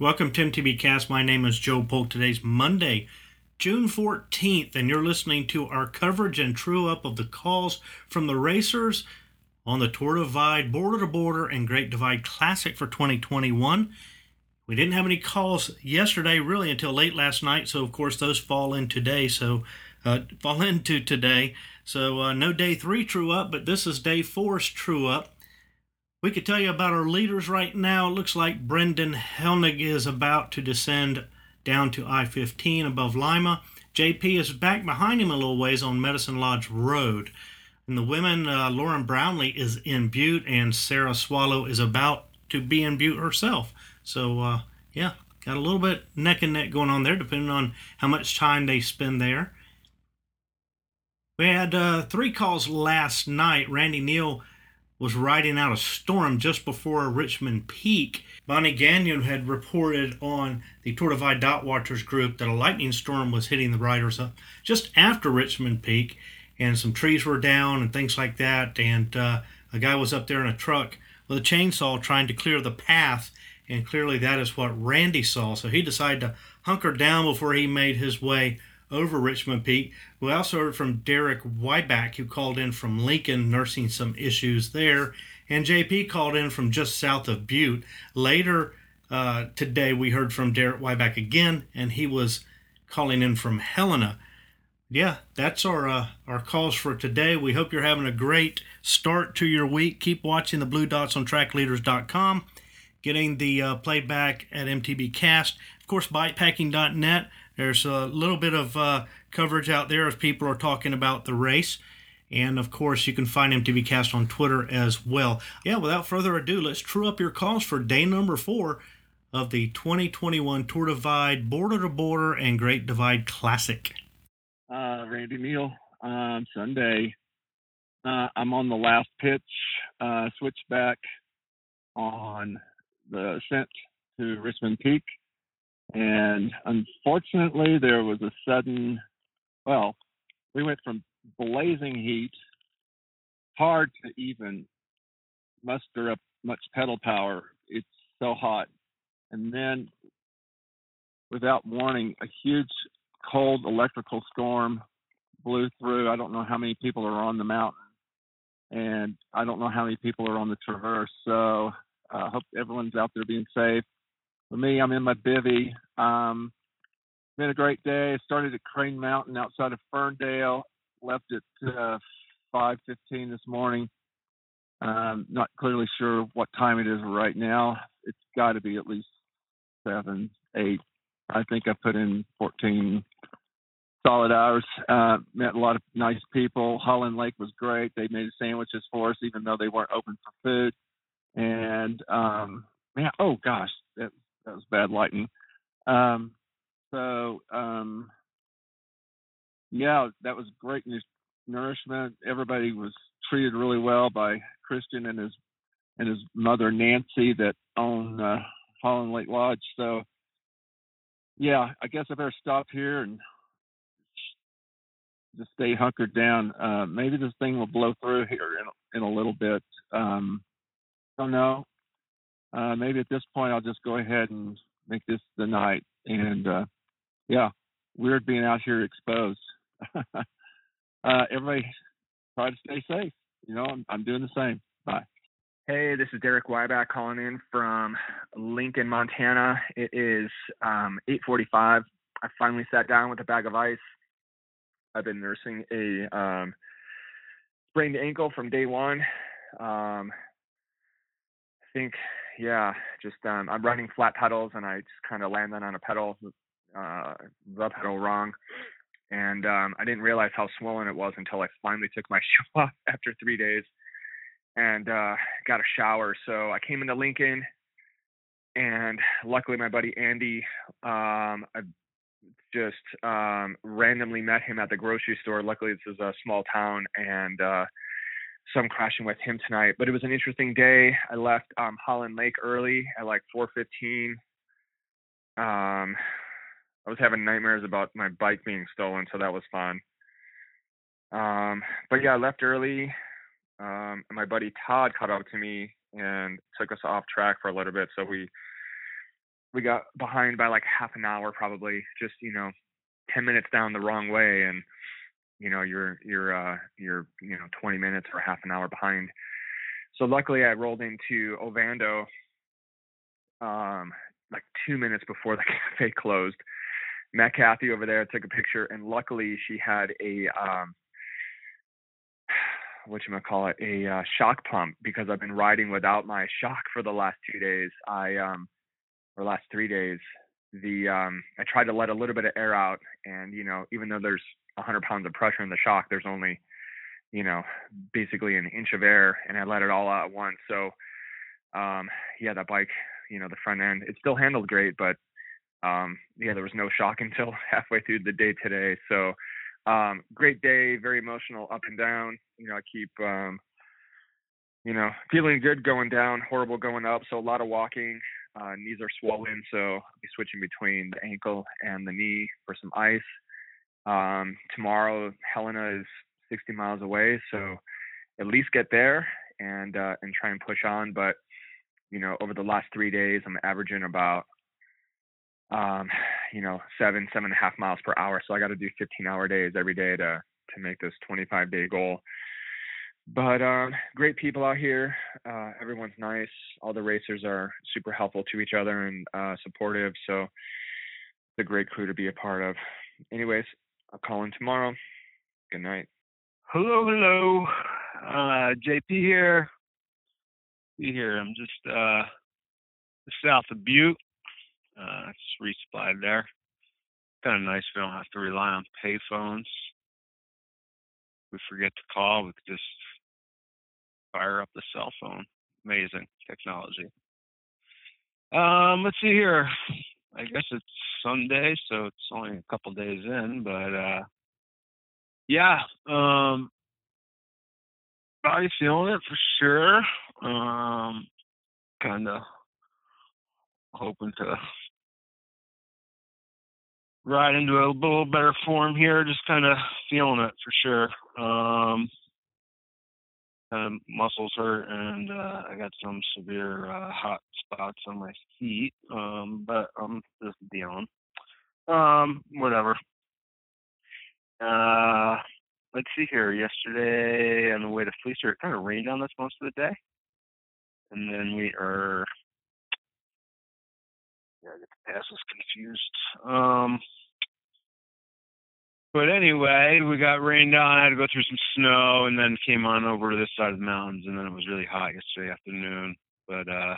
Welcome to MTB Cast. My name is Joe Polk. Today's Monday, June 14th, and you're listening to our coverage and true up of the calls from the racers on the Tour Divide, Border to Border, and Great Divide Classic for 2021. We didn't have any calls yesterday, really, until late last night, so of course those fall in today. So, uh, fall into today. So, uh, no day three true up, but this is day four's true up. We could tell you about our leaders right now. It looks like Brendan Helnig is about to descend down to I 15 above Lima. JP is back behind him a little ways on Medicine Lodge Road. And the women, uh, Lauren Brownlee is in Butte, and Sarah Swallow is about to be in Butte herself. So, uh, yeah, got a little bit neck and neck going on there, depending on how much time they spend there. We had uh, three calls last night. Randy Neal was riding out a storm just before Richmond Peak. Bonnie Gagnon had reported on the Tour Divide Dot Watchers group that a lightning storm was hitting the riders up just after Richmond Peak, and some trees were down and things like that. And uh, a guy was up there in a truck with a chainsaw trying to clear the path, and clearly that is what Randy saw. So he decided to hunker down before he made his way over Richmond Peak. We also heard from Derek Wyback, who called in from Lincoln, nursing some issues there. And JP called in from just south of Butte. Later uh, today, we heard from Derek Wyback again, and he was calling in from Helena. Yeah, that's our uh, our calls for today. We hope you're having a great start to your week. Keep watching the Blue Dots on TrackLeaders.com, getting the uh, playback at MTB Cast. Of course, BikePacking.net there's a little bit of uh, coverage out there as people are talking about the race. And of course, you can find MTB Cast on Twitter as well. Yeah, without further ado, let's true up your calls for day number four of the 2021 Tour Divide Border to Border and Great Divide Classic. Uh, Randy Neal on Sunday. Uh, I'm on the last pitch, uh, switchback on the ascent to Richmond Peak. And unfortunately, there was a sudden, well, we went from blazing heat, hard to even muster up much pedal power. It's so hot. And then, without warning, a huge cold electrical storm blew through. I don't know how many people are on the mountain, and I don't know how many people are on the traverse. So I uh, hope everyone's out there being safe for me, I'm in my bivy. Um, been a great day. Started at Crane Mountain outside of Ferndale. Left at uh, 5:15 this morning. Um, not clearly sure what time it is right now. It's got to be at least seven, eight. I think I put in 14 solid hours. Uh, met a lot of nice people. Holland Lake was great. They made sandwiches for us, even though they weren't open for food. And um, man, oh gosh, that was bad lighting. Um, so um, yeah, that was great nourishment. Everybody was treated really well by Christian and his and his mother Nancy that own uh, Holland Lake Lodge. So yeah, I guess I better stop here and just stay hunkered down. Uh, maybe this thing will blow through here in, in a little bit. Um, don't know uh, maybe at this point I'll just go ahead and make this the night. And uh, yeah, weird being out here exposed. uh, everybody try to stay safe. You know, I'm, I'm doing the same. Bye. Hey, this is Derek Wyback calling in from Lincoln, Montana. It is um, 8:45. I finally sat down with a bag of ice. I've been nursing a um, sprained ankle from day one. Um, I think yeah, just um, I'm running flat pedals and I just kind of landed on a pedal, uh, the pedal wrong, and um, I didn't realize how swollen it was until I finally took my shoe off after three days and uh, got a shower. So I came into Lincoln, and luckily my buddy Andy, um, I just um, randomly met him at the grocery store. Luckily this is a small town and. Uh, so I'm crashing with him tonight. But it was an interesting day. I left um, Holland Lake early at like 4:15. Um, I was having nightmares about my bike being stolen, so that was fun. Um, but yeah, I left early. Um, and my buddy Todd caught up to me and took us off track for a little bit. So we we got behind by like half an hour probably just you know 10 minutes down the wrong way and you know you're you're uh you're you know 20 minutes or half an hour behind. So luckily i rolled into ovando um like two minutes before the cafe closed. Met kathy over there took a picture and luckily she had a um what you might call it a uh, shock pump because i've been riding without my shock for the last two days. I um or last three days the um I tried to let a little bit of air out and you know even though there's 100 pounds of pressure in the shock there's only you know basically an inch of air and I let it all out at once. So um yeah that bike you know the front end it still handled great but um yeah there was no shock until halfway through the day today. So um great day very emotional up and down. You know I keep um you know feeling good going down horrible going up. So a lot of walking uh, knees are swollen, so I'll be switching between the ankle and the knee for some ice. Um, tomorrow, Helena is 60 miles away, so at least get there and uh, and try and push on. But you know, over the last three days, I'm averaging about um, you know seven seven and a half miles per hour. So I got to do 15 hour days every day to to make this 25 day goal but um, great people out here. Uh, everyone's nice. All the racers are super helpful to each other and uh, supportive. So it's a great crew to be a part of. Anyways, I'll call in tomorrow. Good night. Hello, hello. Uh, JP here. Be here. I'm just uh, south of Butte. Uh, just resupplied there. Kind of nice. We don't have to rely on payphones. We forget to call. We could just fire up the cell phone. Amazing technology. Um, let's see here. I guess it's Sunday, so it's only a couple days in, but uh yeah, um body feeling it for sure. Um kinda hoping to ride into a little better form here, just kinda feeling it for sure. Um um, muscles hurt and uh, I got some severe uh, hot spots on my feet. Um, but I'm just dealing. Um, whatever. Uh, let's see here. Yesterday on the way to Fleecer, it kind of rained on us most of the day, and then we are. Yeah, I get the passes confused. Um, but anyway, we got rained on. I had to go through some snow, and then came on over to this side of the mountains, and then it was really hot yesterday afternoon. But uh,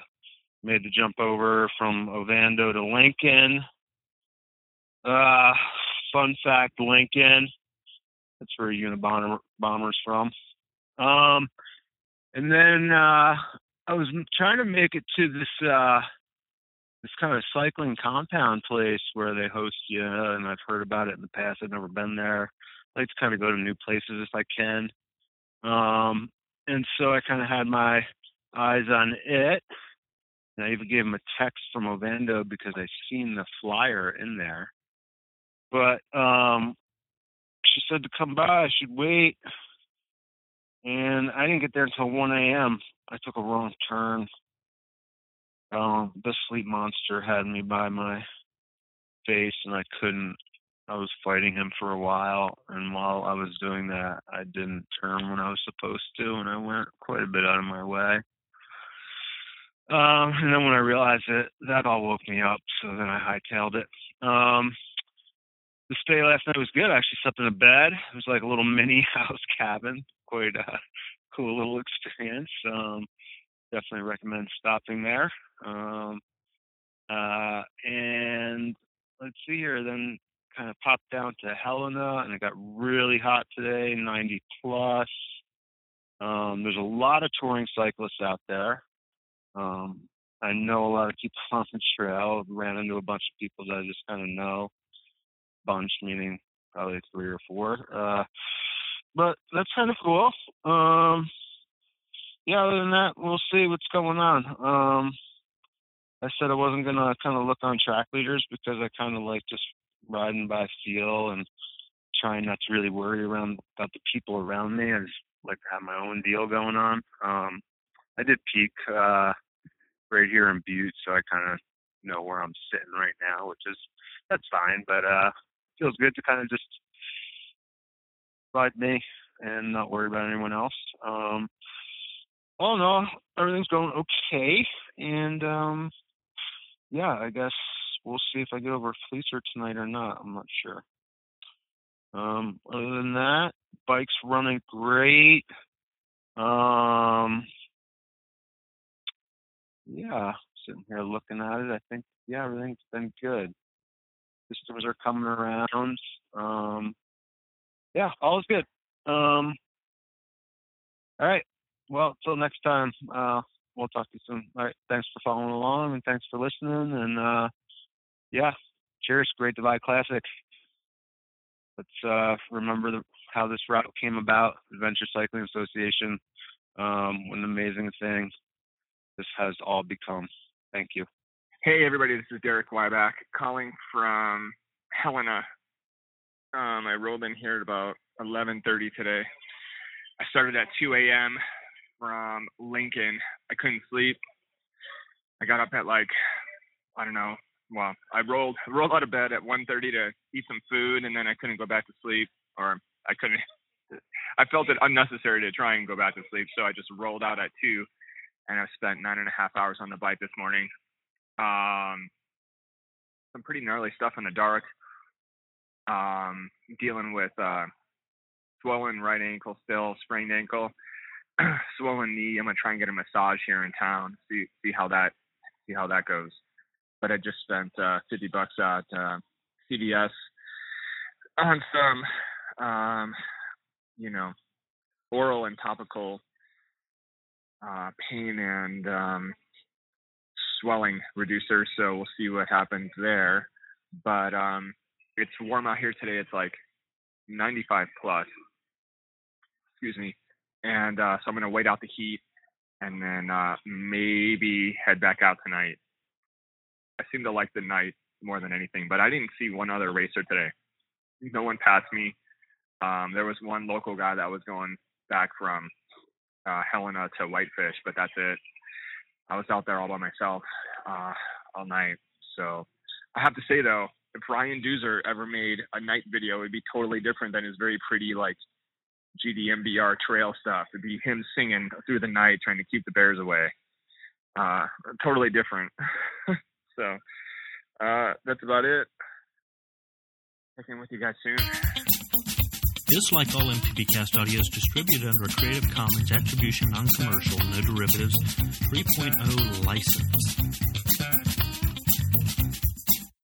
made the jump over from Ovando to Lincoln. Uh, fun fact: Lincoln. That's where Unabomber bombers from. Um, and then uh, I was trying to make it to this uh, this kind of a cycling compound place where they host you, and I've heard about it in the past. I've never been there. I like to kind of go to new places if I can. Um, and so I kind of had my eyes on it. And I even gave him a text from Ovando because I seen the flyer in there. But um, she said to come by, I should wait. And I didn't get there until 1 a.m. I took a wrong turn um, the sleep monster had me by my face, and I couldn't. I was fighting him for a while, and while I was doing that, I didn't turn when I was supposed to, and I went quite a bit out of my way. Um, and then when I realized it, that all woke me up. So then I hightailed it. Um, the stay last night was good. I actually slept in a bed. It was like a little mini house cabin. Quite a cool little experience. Um, definitely recommend stopping there. Um, uh, and let's see here, then kind of popped down to Helena, and it got really hot today, 90 plus. Um, there's a lot of touring cyclists out there. Um, I know a lot of people on the trail. Ran into a bunch of people that I just kind of know. Bunch meaning probably three or four. Uh, but that's kind of cool. Um, yeah, other than that, we'll see what's going on. Um, I said I wasn't gonna kind of look on track leaders because I kind of like just riding by feel and trying not to really worry around about the people around me. I just like to have my own deal going on. Um, I did peek uh, right here in Butte, so I kind of know where I'm sitting right now, which is that's fine, but uh feels good to kind of just ride me and not worry about anyone else. Um all in all, everything's going okay and um yeah, I guess we'll see if I get over Fleecer tonight or not. I'm not sure. Um, other than that, bike's running great. Um, yeah, sitting here looking at it, I think yeah, everything's been good. Systems are coming around. Um, yeah, all is good. Um, all right. Well, till next time. Uh, we'll talk to you soon. All right. Thanks for following along and thanks for listening. And uh, yeah, cheers. Great Divide Classic. Let's uh, remember the, how this route came about. Adventure Cycling Association. Um, what an amazing thing this has all become. Thank you. Hey everybody, this is Derek Wyback calling from Helena. Um, I rolled in here at about 11:30 today. I started at 2 a.m. from Lincoln. I couldn't sleep. I got up at like I don't know. Well, I rolled rolled out of bed at 1:30 to eat some food, and then I couldn't go back to sleep, or I couldn't. I felt it unnecessary to try and go back to sleep, so I just rolled out at two, and I spent nine and a half hours on the bike this morning. Um, some pretty gnarly stuff in the dark. Um, dealing with uh, swollen right ankle still, sprained ankle, swollen knee. I'm gonna try and get a massage here in town. See see how that see how that goes. But I just spent uh, 50 bucks at uh, CVS on some, um, you know, oral and topical uh, pain and um, swelling reducer, so we'll see what happens there. But um, it's warm out here today. It's like 95 plus. Excuse me. And uh, so I'm gonna wait out the heat and then uh, maybe head back out tonight. I seem to like the night more than anything, but I didn't see one other racer today. No one passed me. Um, there was one local guy that was going back from uh, Helena to Whitefish, but that's it. I was out there all by myself uh, all night. So I have to say though, if Ryan Duzer ever made a night video, it'd be totally different than his very pretty like GDMBR trail stuff. It'd be him singing through the night trying to keep the bears away. Uh, totally different. so uh, that's about it. Check in with you guys soon. This, like all MTB Cast audio, is distributed under a Creative Commons Attribution Non Commercial No Derivatives 3.0 license.